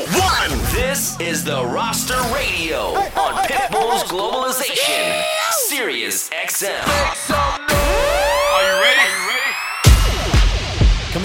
one. This is the Roster Radio on Pitbull's Globalization, Sirius XM.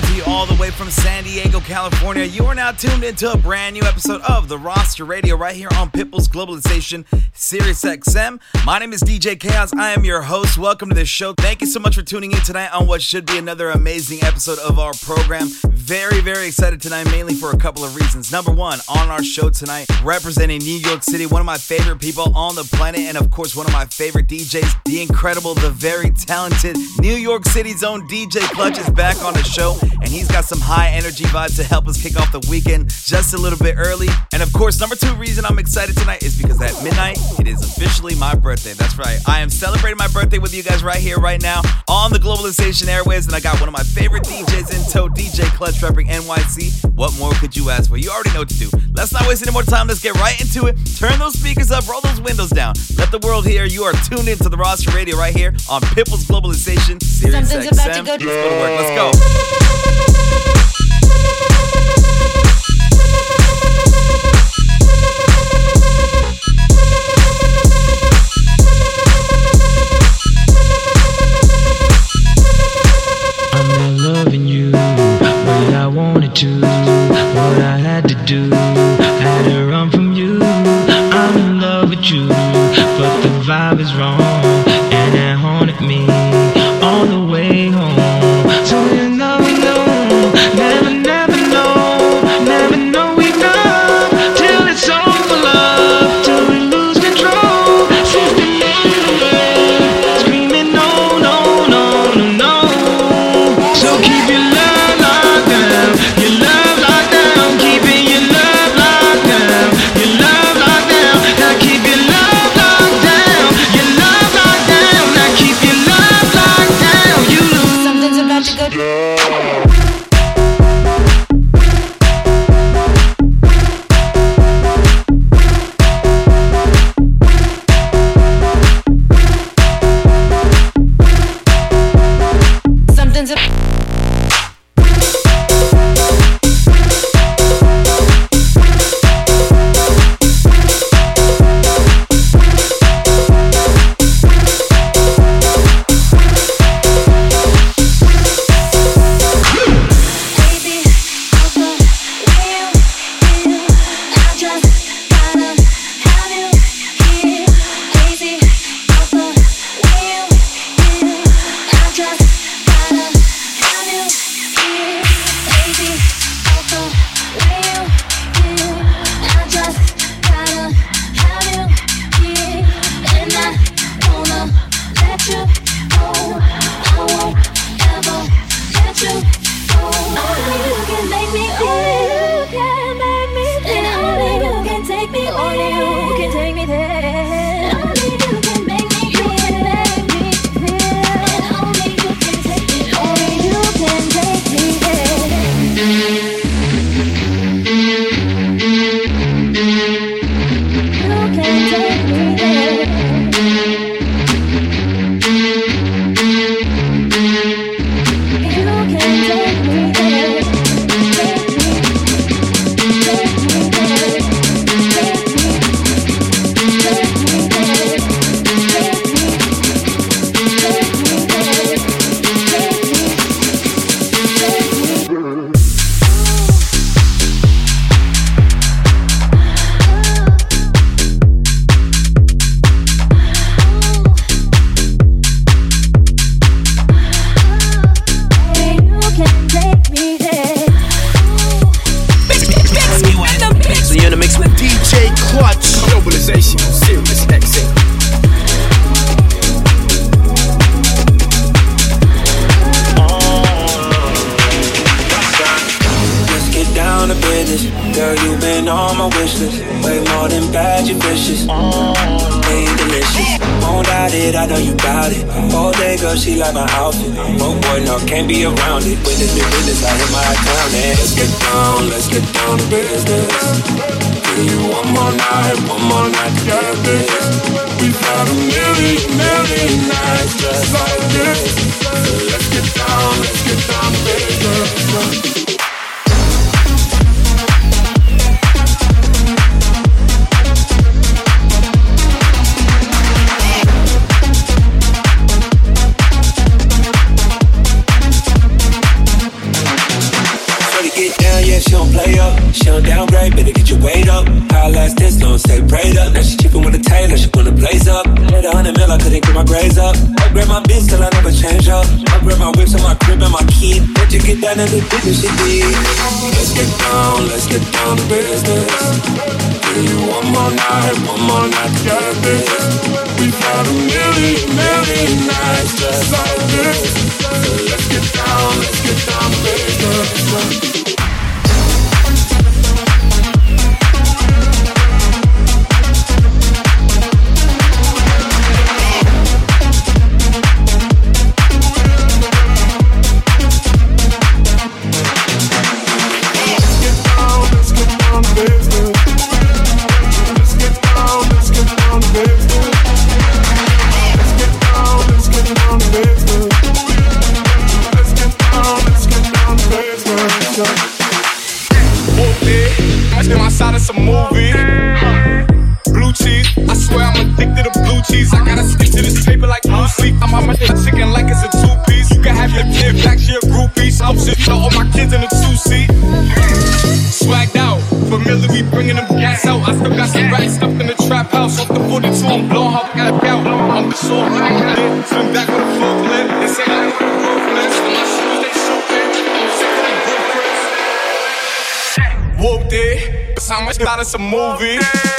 To you all the way from San Diego, California. You are now tuned into a brand new episode of the Roster Radio right here on Pitbull's Globalization, Sirius XM. My name is DJ Chaos. I am your host. Welcome to the show. Thank you so much for tuning in tonight on what should be another amazing episode of our program. Very, very excited tonight, mainly for a couple of reasons. Number one, on our show tonight, representing New York City, one of my favorite people on the planet, and of course, one of my favorite DJs, the incredible, the very talented New York City's own DJ Klutch is back on the show and he's got some high energy vibes to help us kick off the weekend just a little bit early. And of course, number two reason I'm excited tonight is because at midnight, it is officially my birthday. That's right. I am celebrating my birthday with you guys right here, right now on the Globalization Airways. And I got one of my favorite DJs in tow, DJ Klutch repping NYC. What more could you ask for? You already know what to do. Let's not waste any more time. Let's get right into it. Turn those speakers up, roll those windows down. Let the world hear you are tuned into the roster radio right here on Pitbull's Globalization. Sirius Something's XM. about to go- Let's go to work. Let's go. ハハハハ! spotted some movies.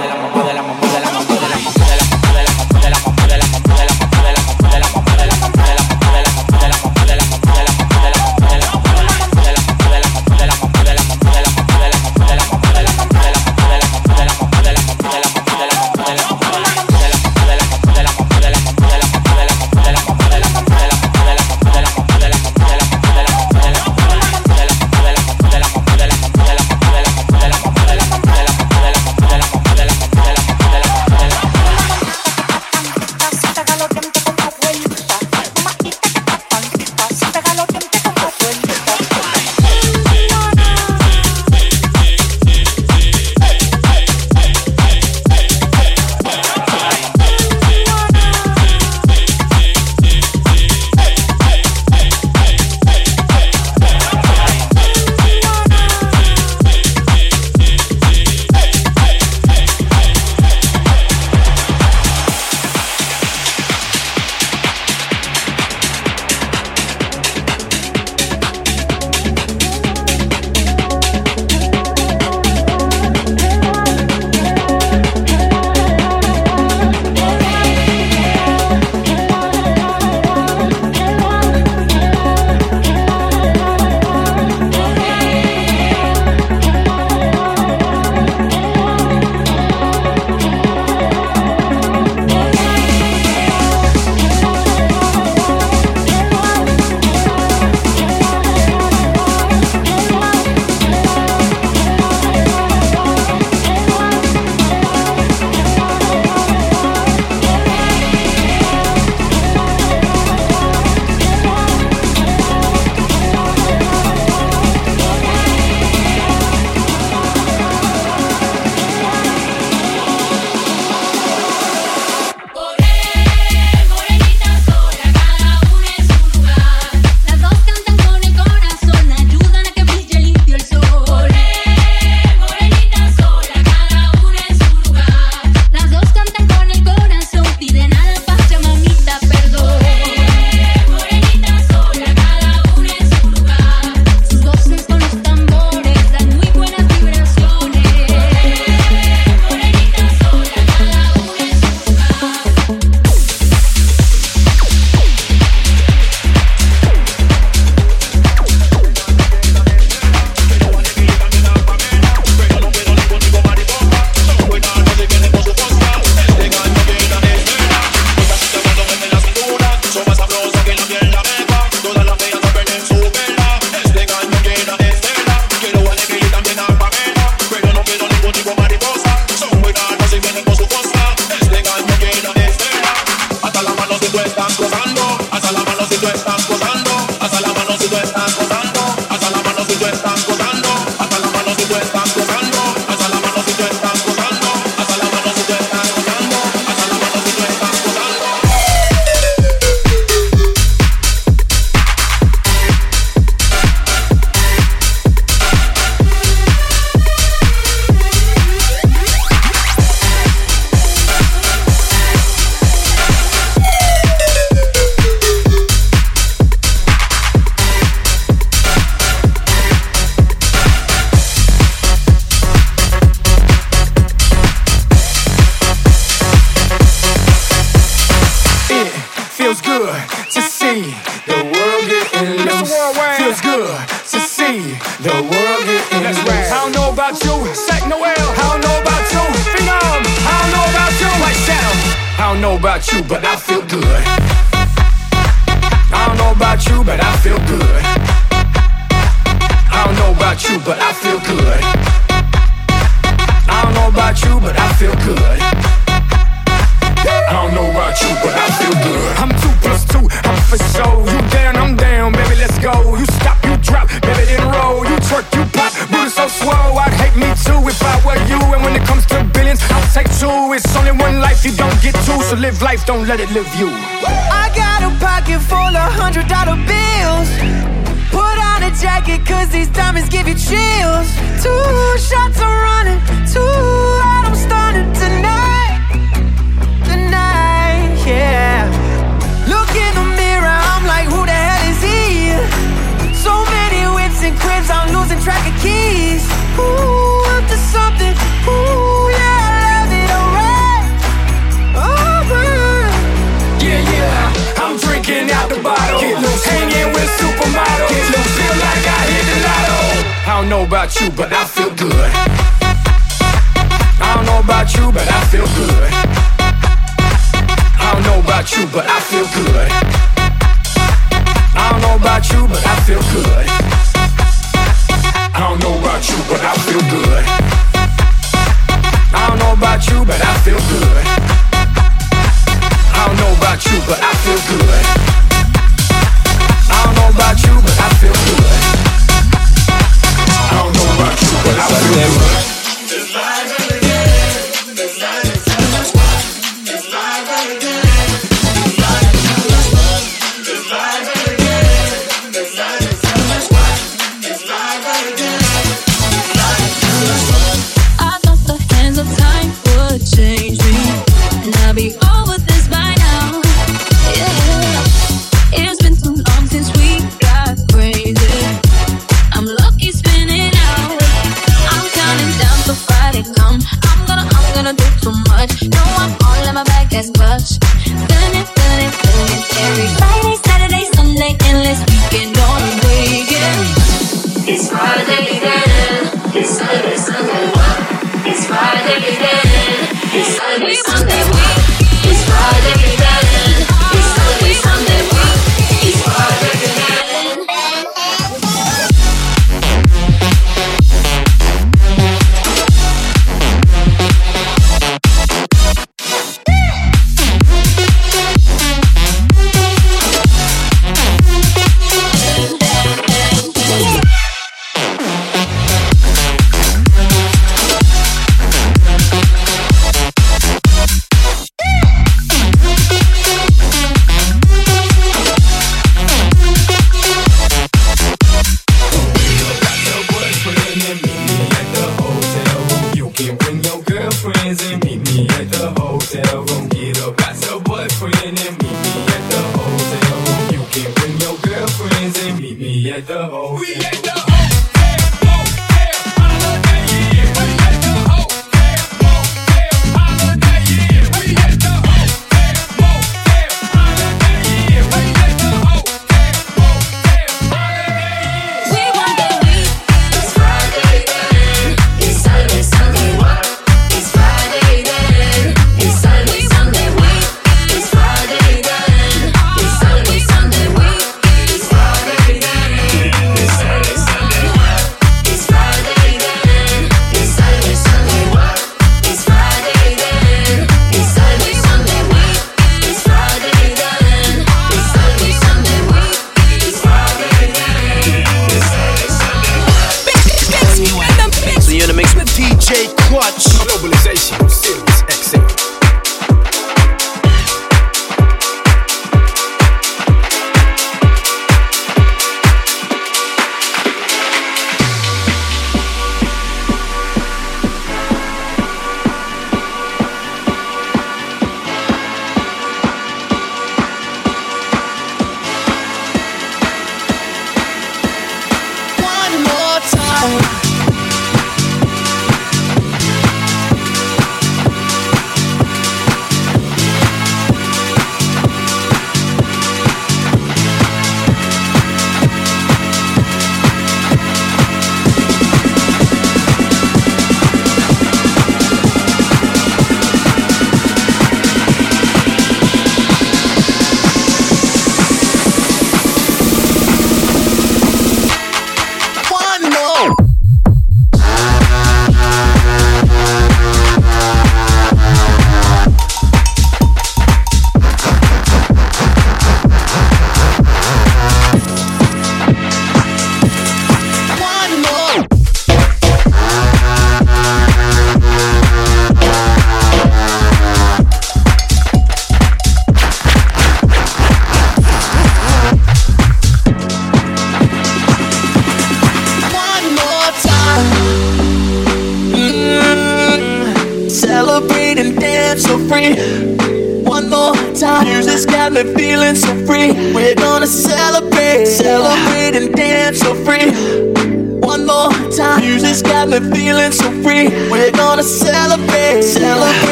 at the. We get the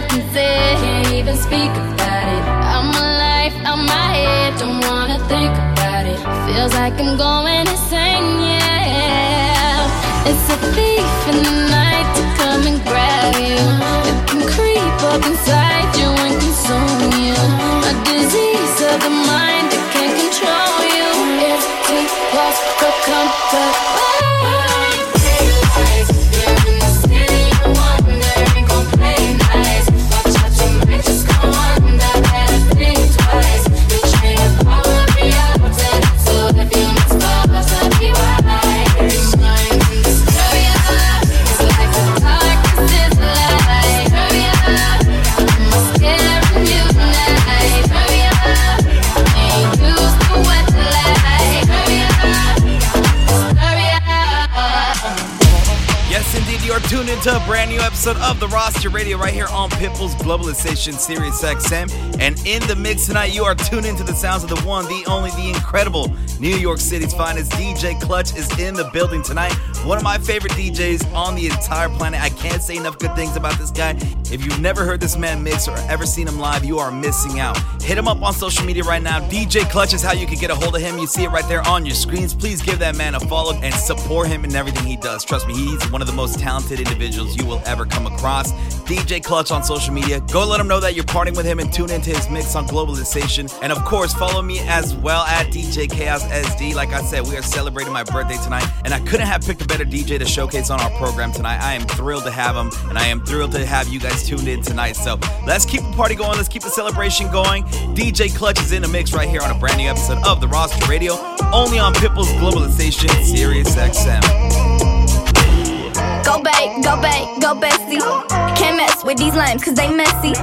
nothing said, can't even speak about it. I'm alive, I'm my head, don't wanna think about it. Feels like I'm going episode of the Roster Radio right here on Pitbull's Globalization Sirius XM. And in the mix tonight, you are tuned into the sounds of the one, the only, the incredible New York City's finest DJ Klutch is in the building tonight. One of my favorite DJs on the entire planet. I can't say enough good things about this guy. If you've never heard this man mix or ever seen him live, you are missing out. Hit him up on social media right now. DJ Klutch is how you can get a hold of him. You see it right there on your screens. Please give that man a follow and support him in everything he does. Trust me, he's one of the most talented individuals you will ever come across. DJ Klutch on social media. Go let him know that you're partying with him and tune into his mix on Globalization. And of course, follow me as well at DJ Chaos SD. Like I said, we are celebrating my birthday tonight, and I couldn't have picked a better DJ to showcase on our program tonight. I am thrilled to have him, and I am thrilled to have you guys tuned in tonight. So let's keep the party going. Let's keep the celebration going. DJ Klutch is in the mix right here on a brand new episode of the Roster Radio, only on Pitbull's Globalization, Sirius XM. Go back, go back, go bestie. Can't mess with these lames cause they messy.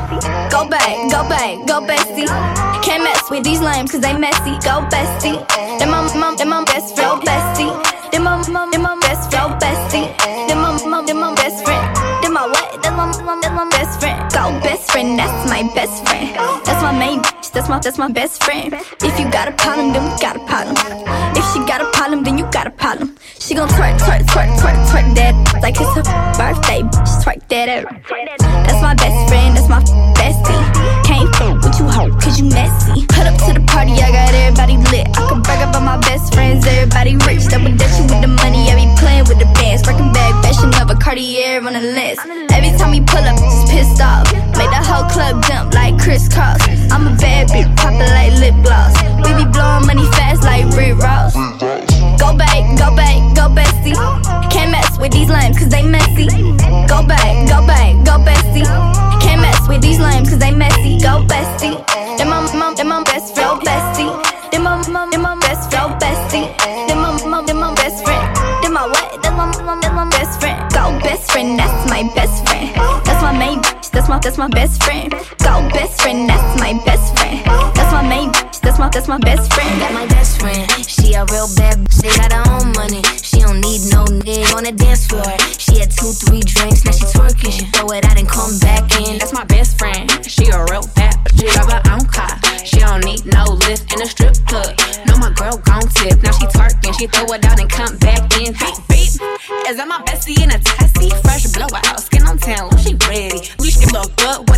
Go back, go back, go bestie. Can't mess with these lames cause they messy. Go bestie. Them my mom, them my best friend. Go bestie. Them my mom, them my best friend. Go bestie. Them my mom, them my best friend. Them my what? Them my mom, them my best friend. Go best friend, that's my best friend. That's my main bitch, that's my, that's my best friend. If you got a problem, then we got a problem. If she got a problem, then you got a problem. She gon' twerk, twerk, twerk, twerk, twerk that like it's her birthday. Bitch, twerk that out. That's my best friend, that's my bestie. Can't fuck with you, hoe, cause you messy. Put up to the party, I got everybody lit. I can brag about my best friends, everybody rich. Double dutching with the money, I be playing with the bands. Working bag, fashion of a Cartier on the list. Every time we pull up, just pissed off. Make the whole club jump like crisscross. I'm a bad bitch, poppin' like lip gloss. We be blowing money fast like Rick Ross. Go back, go back, go bestie. Can't mess with these lames cause they messy. Go back, go back, go bestie. Can't mess with these lames cause they messy. Go bestie. Them my mom, them my best friend. Go bestie. Them my mom, them my best friend. Go bestie. Them my mom, them my best friend. Them my what? Them my mom, them my best friend. Go best friend, that's my best friend. That's my main bitch, that's my that's my best friend. Go best friend, that's my best friend. That's my, that's my best friend. Got my best friend. She a real bad bitch. Got her own money. She don't need no nigga on the dance floor. She had two, three drinks. Now she twerking. She throw it out and come back in. That's my best friend. She a real bad bitch. She got her own car. She don't need no lift in a strip club. No, my girl gon' tip. Now she twerking. She throw it out and come back in. Beep, beep. Is that my bestie in a testy? Fresh blowout. Skin on tan. She ready. We should look up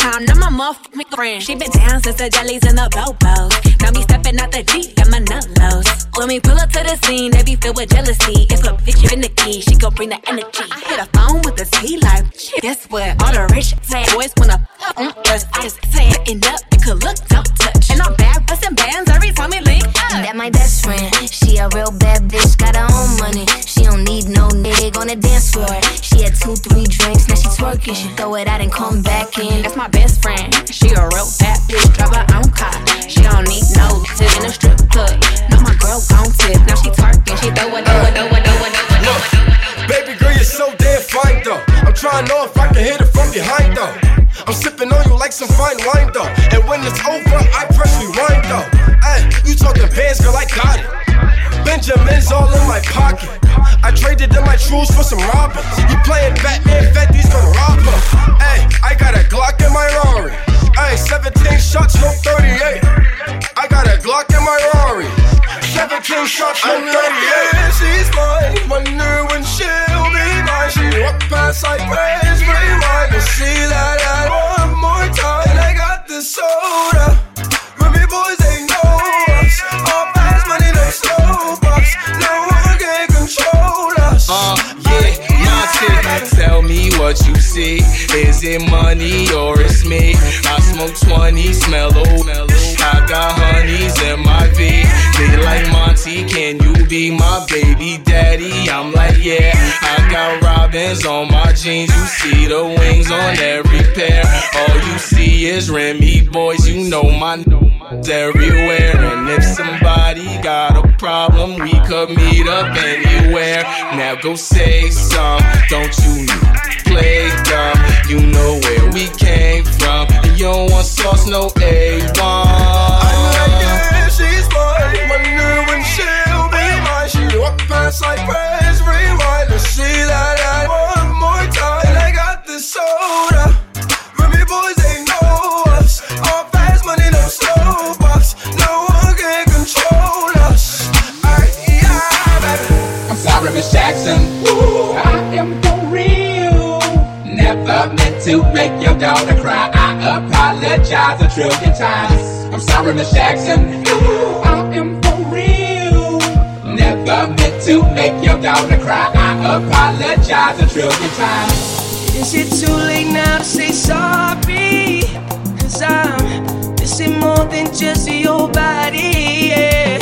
time, now my motherfucking friend. She been down since the jellies and the bobos. Now me stepping out the Jeep, got my nut lows. When we pull up to the scene, they be filled with jealousy. If a bitch in the key, she gon' bring the energy. I hit a phone with the T like, guess what? All the rich say boys wanna fuck on us. I just it up, you could look, don't touch. And I'm bad bustin' bands every time we link up. That my best friend. A real bad bitch, got her own money. She don't need no nigga on the dance floor. She had two, three drinks, now she twerking. She throw it out and come back in. That's my best friend. She a real bad bitch, drive her own car. She don't need no tip in a strip club. No, my girl gon' tip. Now she twerking, she throw it, throw it, throw it, throw it, throw it. Look, baby girl, you're so damn fine though. I'm trying to know if I can hit it from behind though. I'm sipping on you like some fine wine though. And when it's over, I press rewind though. Ay, you talking bands, girl, I got it. Benjamin's all in my pocket. I traded in my trues for some robbers. You playing Batman, Fetty's gonna rob her. Ay, I got a Glock in my Rari. Ay, 17 shots, no 38. I got a Glock in my Rari. 17 shots, no 38. she's mine. Wonder when she'll be mine. She walk past like praise, rewind to see that ad one more time. And I got this soda. What you see. Is it money or it's me? I smoke 20, smell old. I got honeys in my V. They like Monty, can you be my baby daddy? I'm like, yeah. I got robins on my jeans. You see the wings on every pair. All you see is Remy boys. You know my n- everywhere. And if somebody got a problem, we could meet up anywhere. Now go say some. Don't you play dumb? You know where we came from. And you don't want sauce, no A1. Trillion times. I'm sorry, Miss Jackson. Ooh, I am for real. Never meant to make your daughter cry. I apologize a trillion times. Is it too late now to say sorry? Cause I'm missing more than just your body, yeah.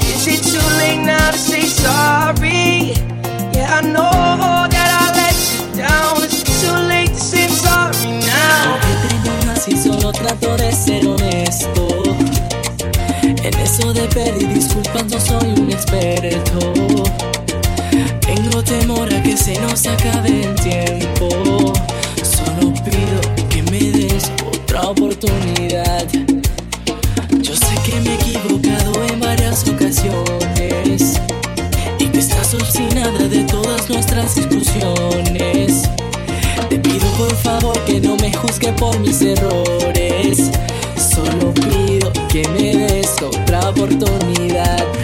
Is it too late now to say sorry? Yeah, I know De pedir disculpas no soy un experto. Tengo temor a que se nos acabe el tiempo. Solo pido que me des otra oportunidad. Yo sé que me he equivocado en varias ocasiones y que estás obstinada de todas nuestras discusiones. Te pido por favor que no me juzgue por mis errores. Solo pido que me des otra oportunidad.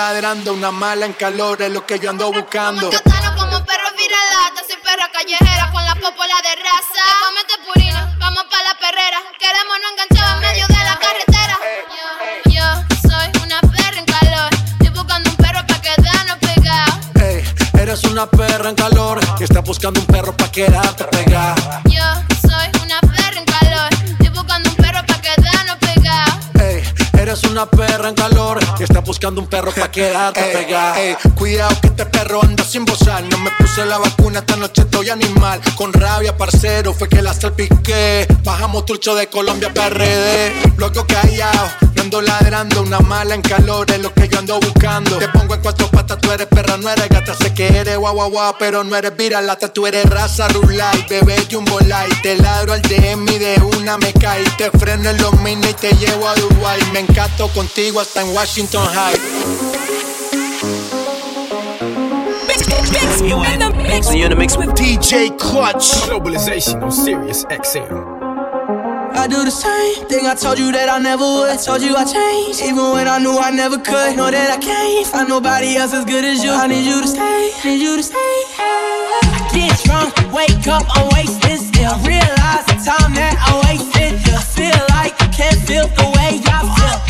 ladrando. Una mala en calor es lo que yo ando buscando. Yo cano como perro viralata, soy perra callejera con la popola de raza. Comete purina, vamos pa' la perrera. Queremos no enganchar en medio de la carretera. Yo, yo soy una perra en calor. Estoy buscando un perro pa' quedarnos pegados. Ey, eres una perra en calor y estás buscando un perro pa' quedarte pegada. Yo, eres una perra en calor y estás buscando un perro para quedarte ey, pegada. Ey, cuidado que este perro anda sin bozar. No me puse la vacuna, esta noche estoy animal. Con rabia, parcero, fue que la salpiqué. Bajamos trucho de Colombia PRD. Loco callado, no ando ladrando. Una mala en calor es lo que yo ando buscando. Te pongo en cuatro patas, tú eres perra, no eres gata. Sé que eres guau guau guau, pero no eres viralata. Tú eres raza rulay, bebé jumbo light. Te ladro al DM y de una me cae. Te freno en los mines y te llevo a Dubai. Me encanta gato contigo hasta en Washington High. So you're the mix with DJ Klutch. Globalization on Sirius XM. I do the same thing I told you that I never would. I told you I changed, even when I knew I never could. Know that I can't find nobody else as good as you. I need you to stay, need you to stay. I get drunk, wake up, I'm wasted still. Realize the time that I wasted. I feel like I can't feel the way I feel.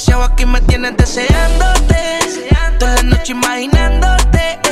demasiado, aquí me tienes deseándote. Toda la noche imaginándote.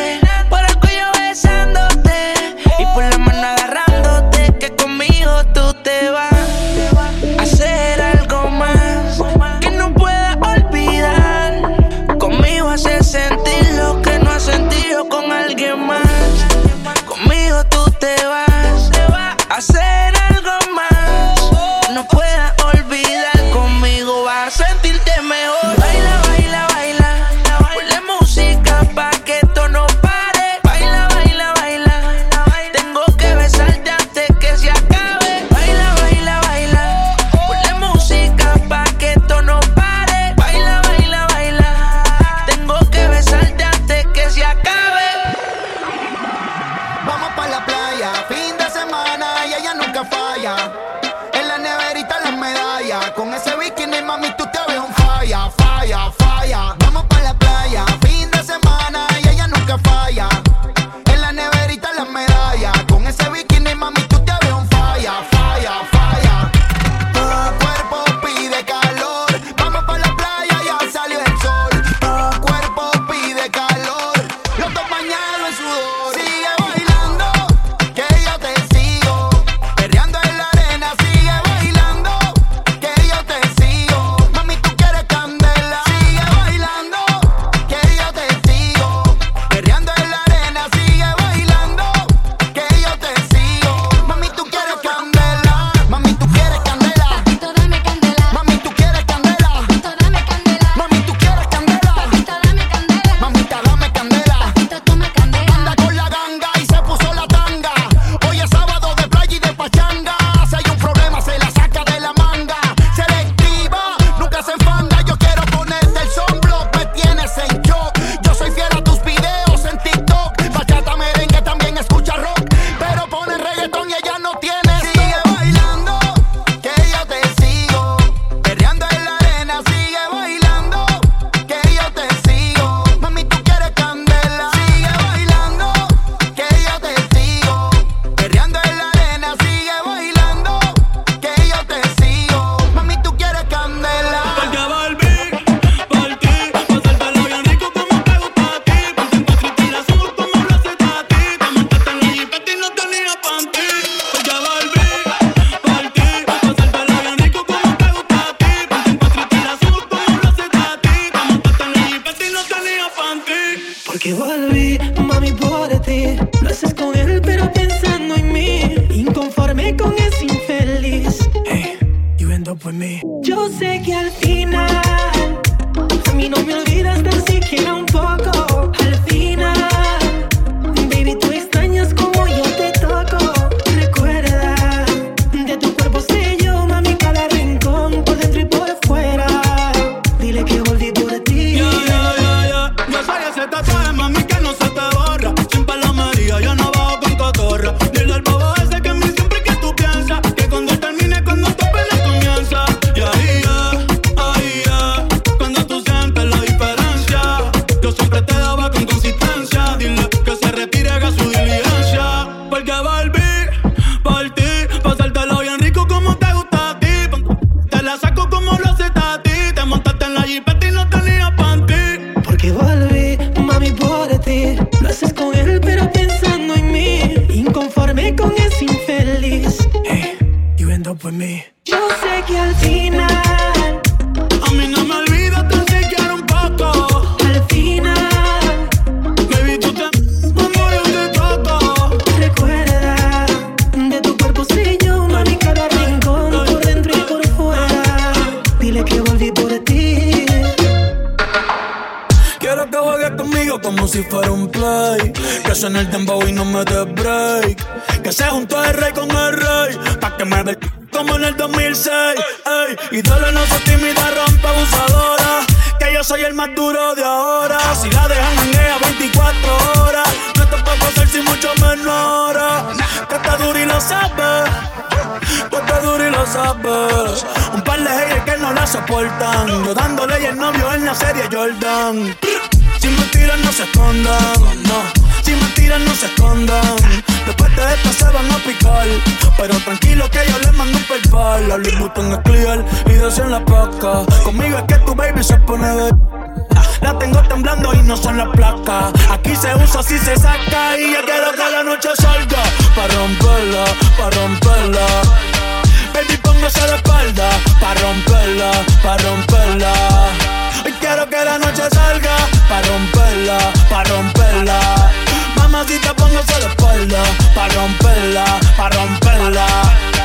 End up with me. Yo sé que al final, A mí no me olvidas tan siquiera un poco. al final, Baby, tú te como yo te toco. recuerda de tu cuerpo sé yo, mami, cada rincón, por dentro y por fuera. Dile que volví por ti. Quiero que juegues conmigo como si fuera un play. Que suene el dembow y no me dé break. Que se juntó el rey con el el 2006. Ey. Y dale, no se tímida, rompe abusadora. Que yo soy el más duro de ahora. Si la dejan en ella 24 horas. No te puedo hacer sin mucho menor. Que está duro y lo sabes. Tú estás duro y lo sabes. Un par de haters que no la soportan. Yo dándole y el novio en la serie Jordan. Si mentiras no se escondan. No se escondan. Después de esto se van a picar. Pero tranquilo que yo les mando un paypal. La Louis Vuitton es clear y en la placa. Conmigo es que tu baby se pone de. La tengo temblando y no son las placas. Aquí se usa si se saca. Y yo quiero que la noche salga. Pa' romperla, pa' romperla. Baby, póngase de espalda. Pa' romperla, pa' romperla. Hoy quiero que la noche salga. Pa' romperla, pa' romperla. Mamacita, póngase de espalda. Pa' romperla, pa' romperla.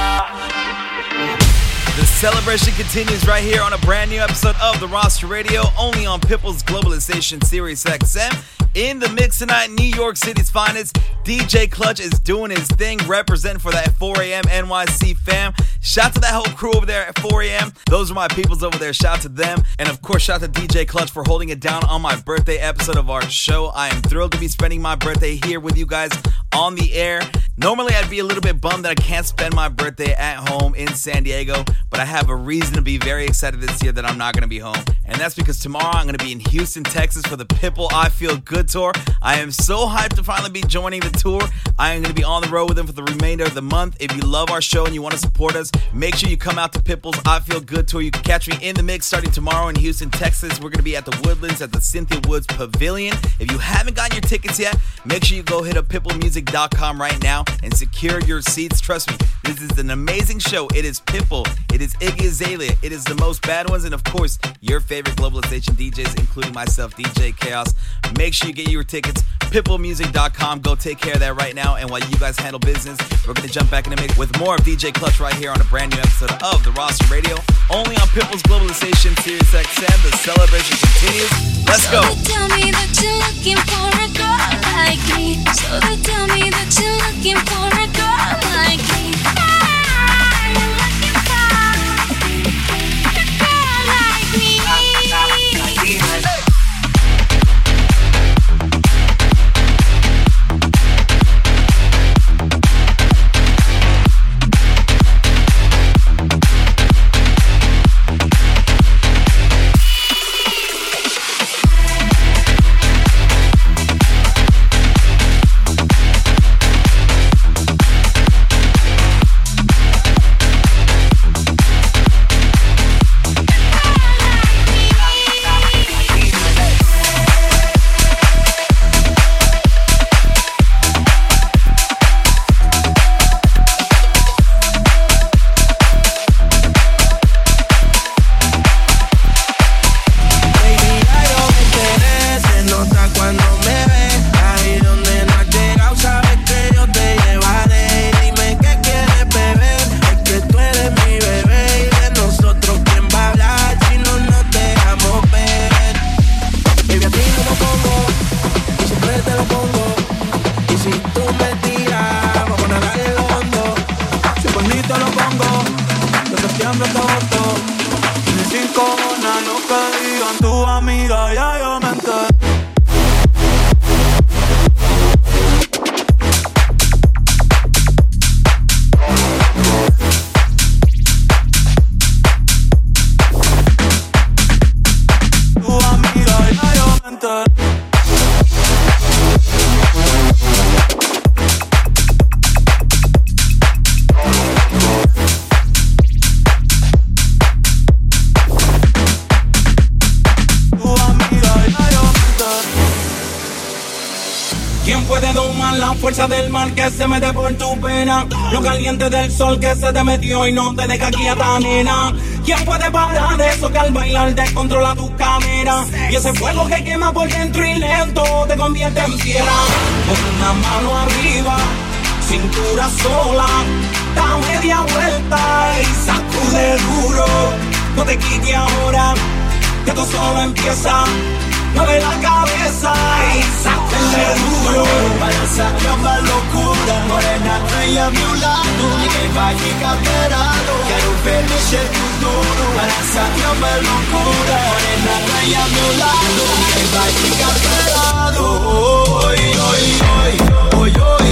Celebration continues right here on a brand new episode of the Roster Radio, only on Pitbull's Globalization Sirius XM. In the mix tonight, New York City's finest, DJ Klutch is doing his thing, representing for that 4 a.m. NYC fam. Shout to that whole crew over there at 4 a.m. Those are my peoples over there. Shout to them. And of course, shout to DJ Klutch for holding it down on my birthday episode of our show. I am thrilled to be spending my birthday here with you guys on the air. Normally, I'd be a little bit bummed that I can't spend my birthday at home in San Diego, but I have a reason to be very excited this year that I'm not going to be home. And that's because tomorrow I'm going to be in Houston, Texas for the Pitbull I Feel Good tour. I am so hyped to finally be joining the tour. I am going to be on the road with them for the remainder of the month. If you love our show and you want to support us, make sure you come out to Pitbull's I Feel Good tour. You can catch me in the mix starting tomorrow in Houston, Texas. We're going to be at the Woodlands at the Cynthia Woods Pavilion. If you haven't gotten your tickets yet, make sure you go hit up pitbullmusic.com right now and secure your seats. Trust me, this is an amazing show. It is Pitbull, it is Iggy Azalea, it is the most bad ones, and of course, your favorite globalization DJs, including myself, DJ Chaos. Make sure you get your tickets. Pitbullmusic.com. Go take care of that right now. And while you guys handle business, we're going to jump back in the mix with more of DJ Klutch right here on a brand new episode of The Roster Radio, only on Pitbull's Globalization Sirius XM. The celebration continues. Let's go. So they tell me that you're looking for a girl like me. So they tell me that you're looking for a girl like me. sol que se te metió y no te deja quieta, nena. ¿Quién puede parar de eso que al bailar descontrola tu cámara? Y ese fuego que quema por dentro y lento te convierte en tierra. Con una mano arriba, cintura sola, da media vuelta y sacude duro. No te quite ahora, que todo solo empieza. Mueve la cabeza y sacude duro. Balanza, llámalo Cura Morena, estoy a mi lado Llegué baile camperado Quiero verles el futuro Para una locura Morena, estoy a mi lado Llegué baile camperado Oi, oi, oi, oi, oi.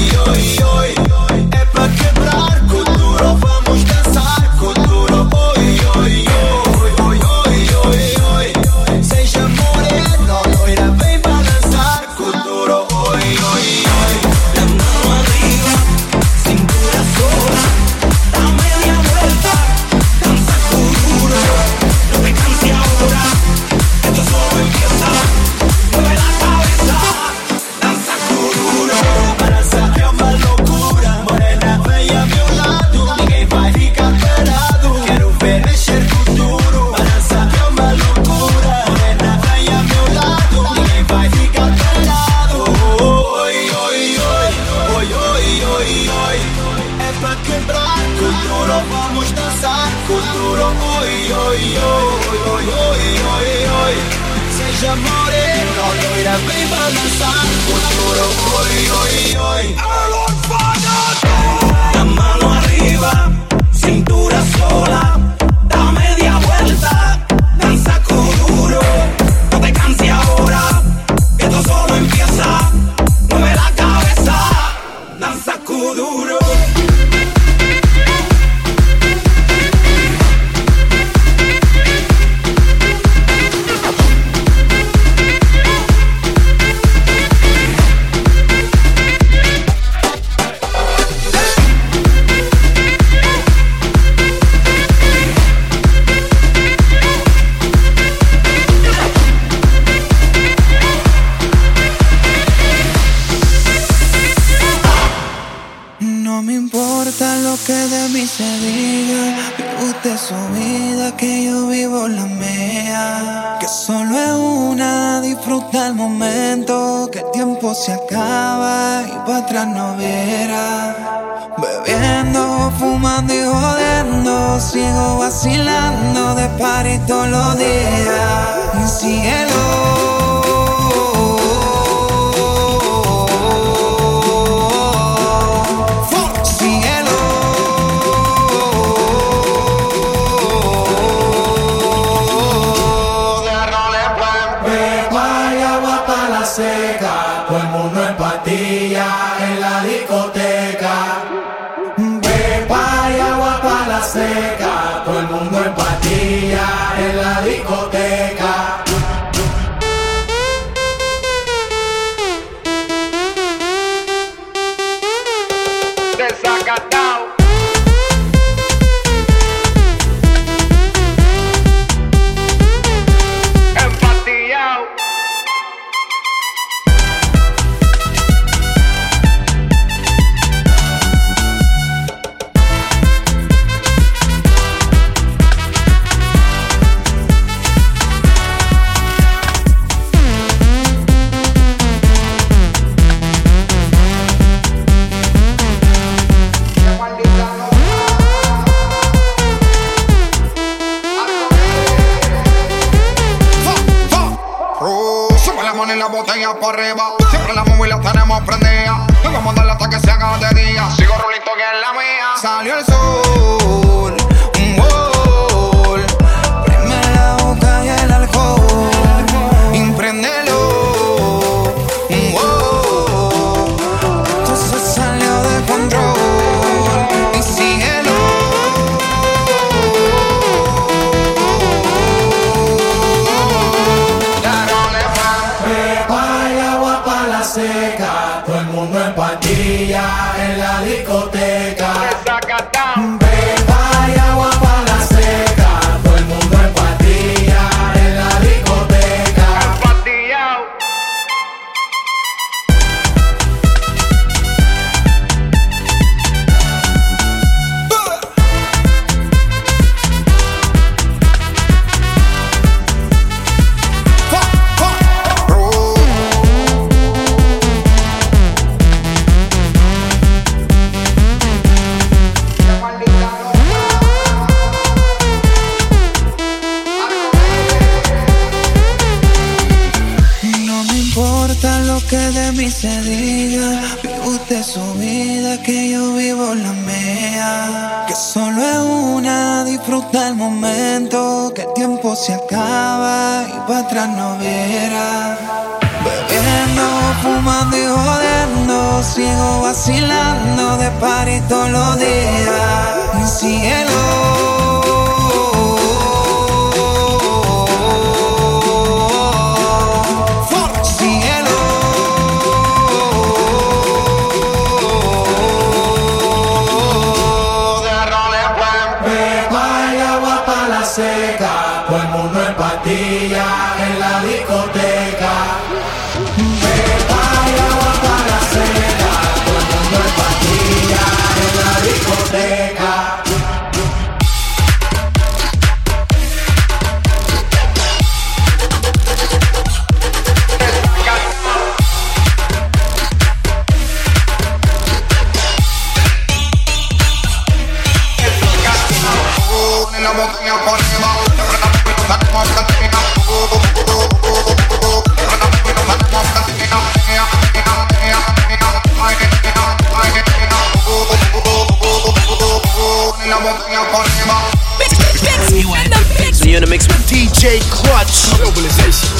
fumando y jodiendo. Sigo vacilando de party todos los días. Cielo. discoteca, todo el mundo en pandilla, en la discoteca. se diga, vive usted su vida, que yo vivo la mía. Que solo es una, disfruta el momento, que el tiempo se acaba y para atrás no verá. Bebiendo, fumando y jodiendo, sigo vacilando de par todos los días. Mi cielo. J. Klutch. Globalization.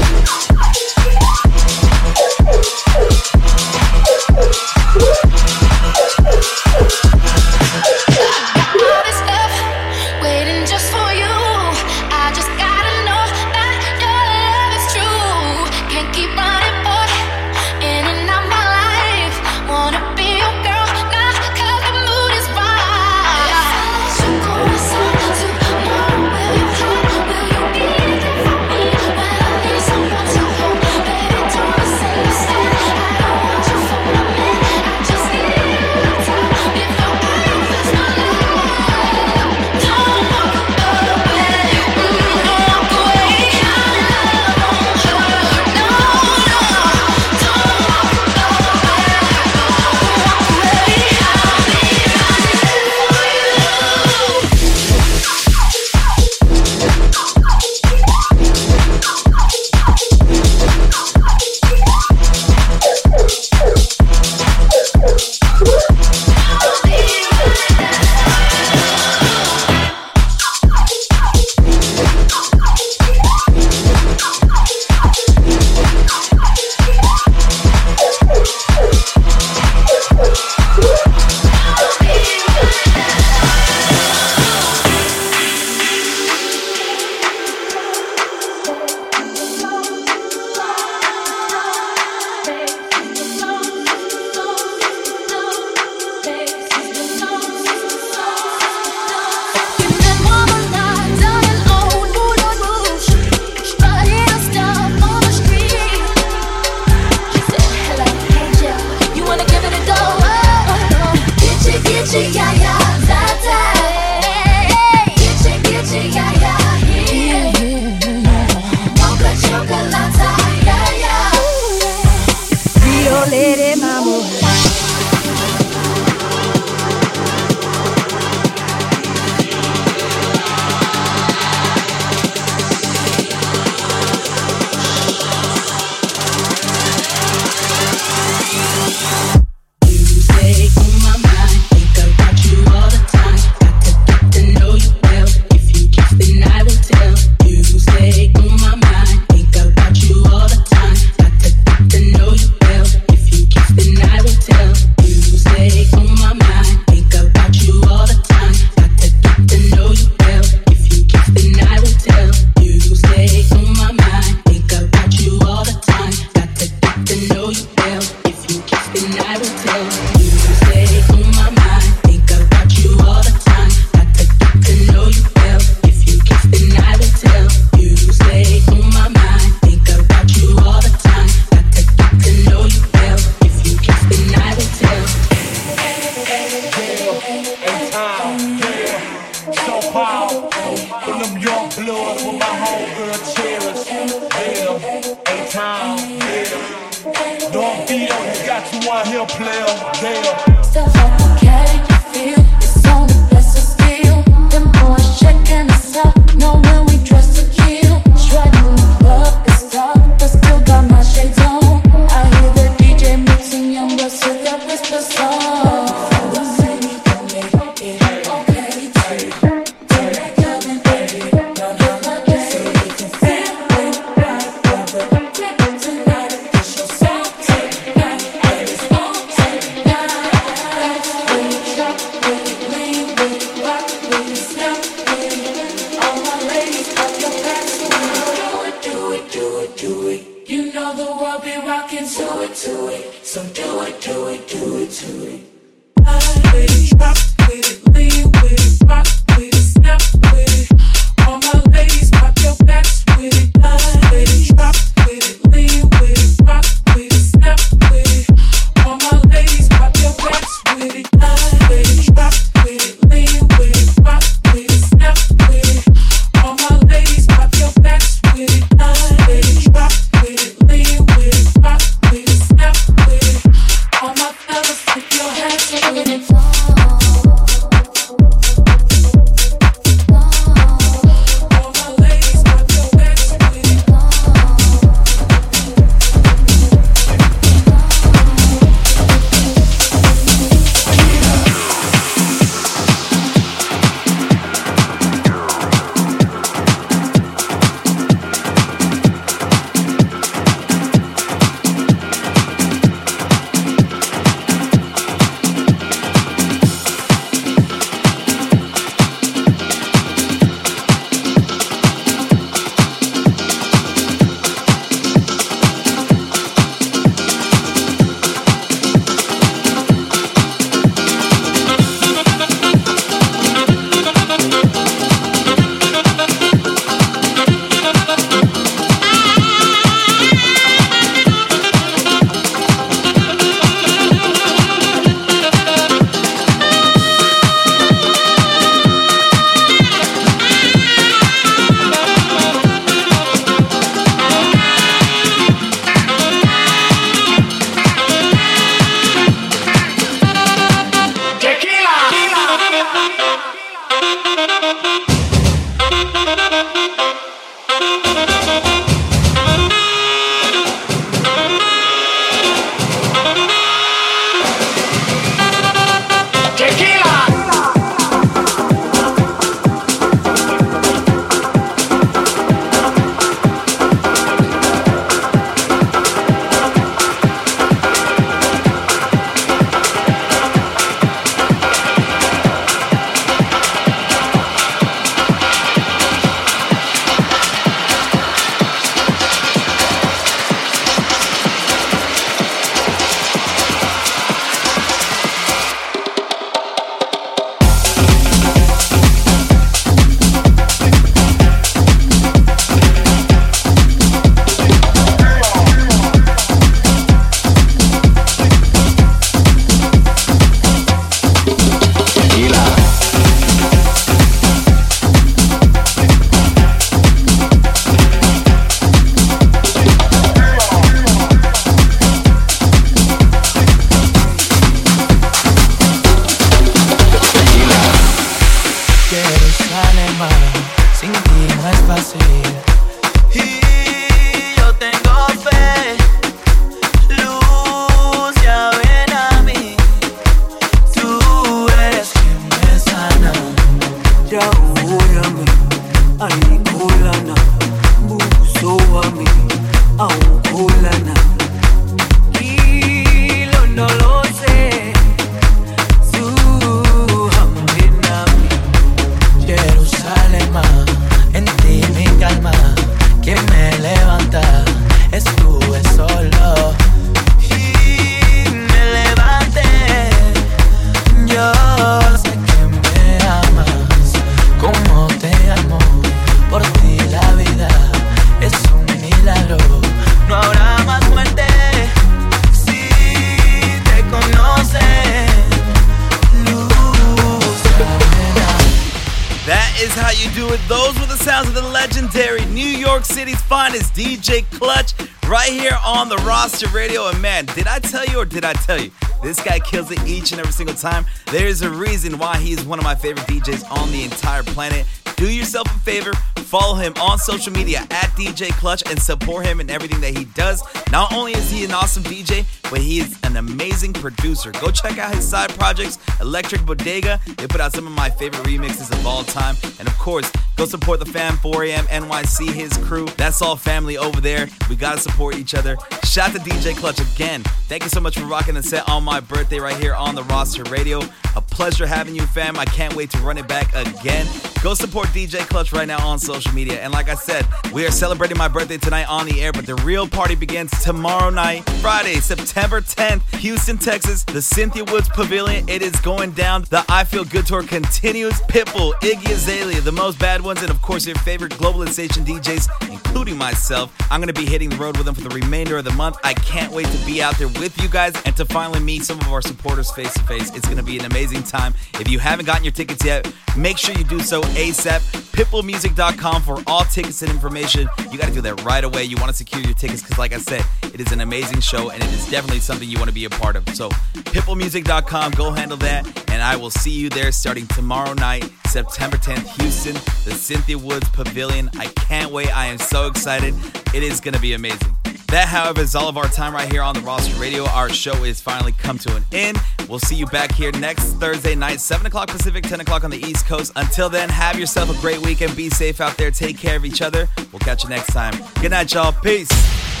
Tell you or did I tell you? This guy kills it each and every single time. There's a reason why he's one of my favorite DJs on the entire planet. Do yourself a favor, follow him on social media at DJ Klutch and support him in everything that he does. Not only is he an awesome DJ, but he is an amazing producer. Go check out his side projects, Electric Bodega. They put out some of my favorite remixes of all time. And of course, go support the fam 4am NYC, his crew. That's all family over there. We gotta support each other. Shout to DJ Klutch again. Thank you so much for rocking the set on my birthday right here on the roster radio. A pleasure having you, fam. I can't wait to run it back again. Go support DJ Klutch right now on social media. And like I said, we are celebrating my birthday tonight on the air, but the real party begins tomorrow night, Friday, September 10th, Houston, Texas, the Cynthia Woods Pavilion. It is going down. The I Feel Good tour continues. Pitbull, Iggy Azalea, the most bad ones, and of course your favorite globalization DJs, including myself. I'm gonna be hitting the road with them for the remainder of the month. I can't wait to be out there with you guys and to finally meet some of our supporters face to face. It's gonna be an amazing time. If you haven't gotten your tickets yet, make sure you do so ASAP. Pitbullmusic.com for all tickets and information. You got to do that right away. You want to secure your tickets because, like I said, it is an amazing show and it is definitely something you want to be a part of. So, pitbullmusic.com, go handle that. And I will see you there starting tomorrow night, September 10th, Houston, the Cynthia Woods Pavilion. I can't wait. I am so excited. It is going to be amazing. That, however, is all of our time right here on the roster radio. Our show is finally come to an end. We'll see you back here next Thursday night, 7 o'clock Pacific, 10 o'clock on the East Coast. Until then, have yourself a great weekend. Be safe out there. Take care of each other. We'll catch you next time. Good night, y'all. Peace.